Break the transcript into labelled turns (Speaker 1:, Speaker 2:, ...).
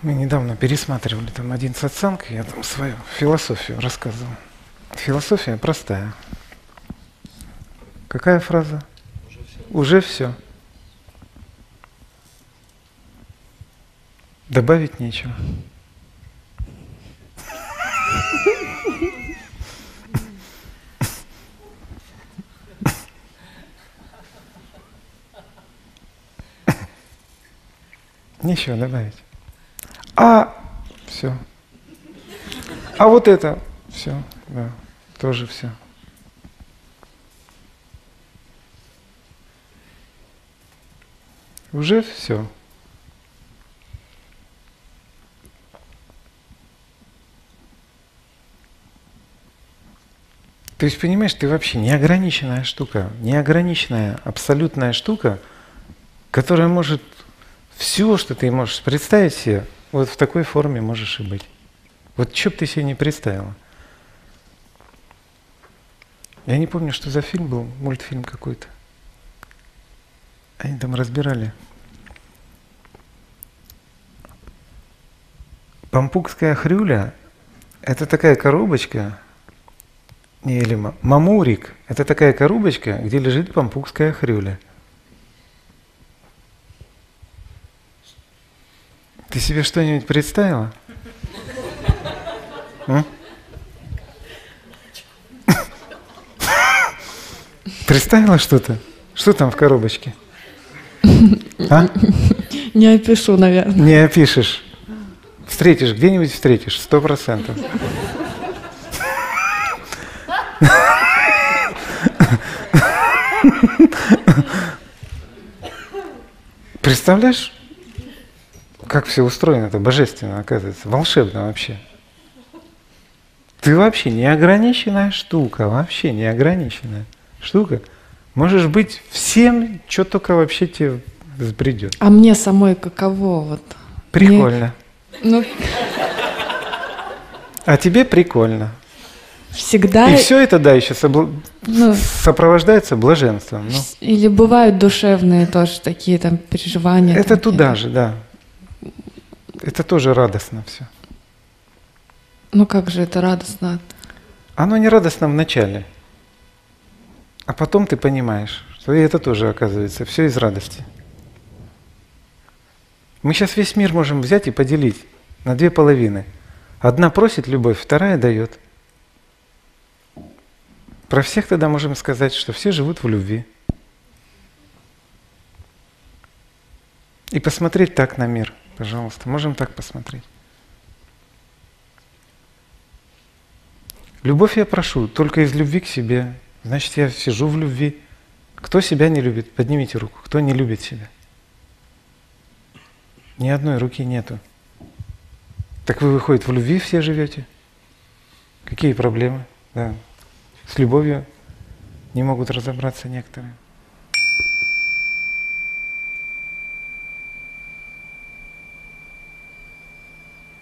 Speaker 1: Мы недавно пересматривали там один сатсанг, я там свою философию рассказывал. Философия простая. Какая фраза? Уже все. Добавить нечего. Нечего добавить. А все. А вот это все, да, тоже все. Уже все. То есть, понимаешь, ты вообще неограниченная штука, неограниченная, абсолютная штука, которая может все, что ты можешь представить себе, вот в такой форме можешь и быть. Вот что бы ты себе не представила. Я не помню, что за фильм был, мультфильм какой-то. Они там разбирали. Пампукская хрюля – это такая коробочка, или мамурик – это такая коробочка, где лежит пампукская хрюля. Ты себе что-нибудь представила? Представила что-то? Что там в коробочке?
Speaker 2: А? Не опишу, наверное.
Speaker 1: Не опишешь. Встретишь, где-нибудь встретишь, сто процентов. Представляешь, как все устроено, это божественно, оказывается, волшебно вообще. Ты вообще неограниченная штука, вообще неограниченная штука. Можешь быть всем, что только вообще тебе взбредет.
Speaker 2: А мне самой каково вот?
Speaker 1: Прикольно. Мне... Ну... А тебе прикольно.
Speaker 2: Всегда.
Speaker 1: И все это, да, еще собл... ну, сопровождается блаженством. Ну.
Speaker 2: Или бывают душевные тоже такие там переживания.
Speaker 1: Это туда же, да. Это тоже радостно все.
Speaker 2: Ну как же это радостно?
Speaker 1: Оно не радостно в начале. А потом ты понимаешь, что и это тоже оказывается все из радости. Мы сейчас весь мир можем взять и поделить на две половины. Одна просит любовь, вторая дает. Про всех тогда можем сказать, что все живут в любви. И посмотреть так на мир, пожалуйста. Можем так посмотреть. Любовь я прошу только из любви к себе. Значит, я сижу в любви. Кто себя не любит, поднимите руку. Кто не любит себя? Ни одной руки нету. Так вы, выходит, в любви все живете? Какие проблемы? Да. С любовью не могут разобраться некоторые.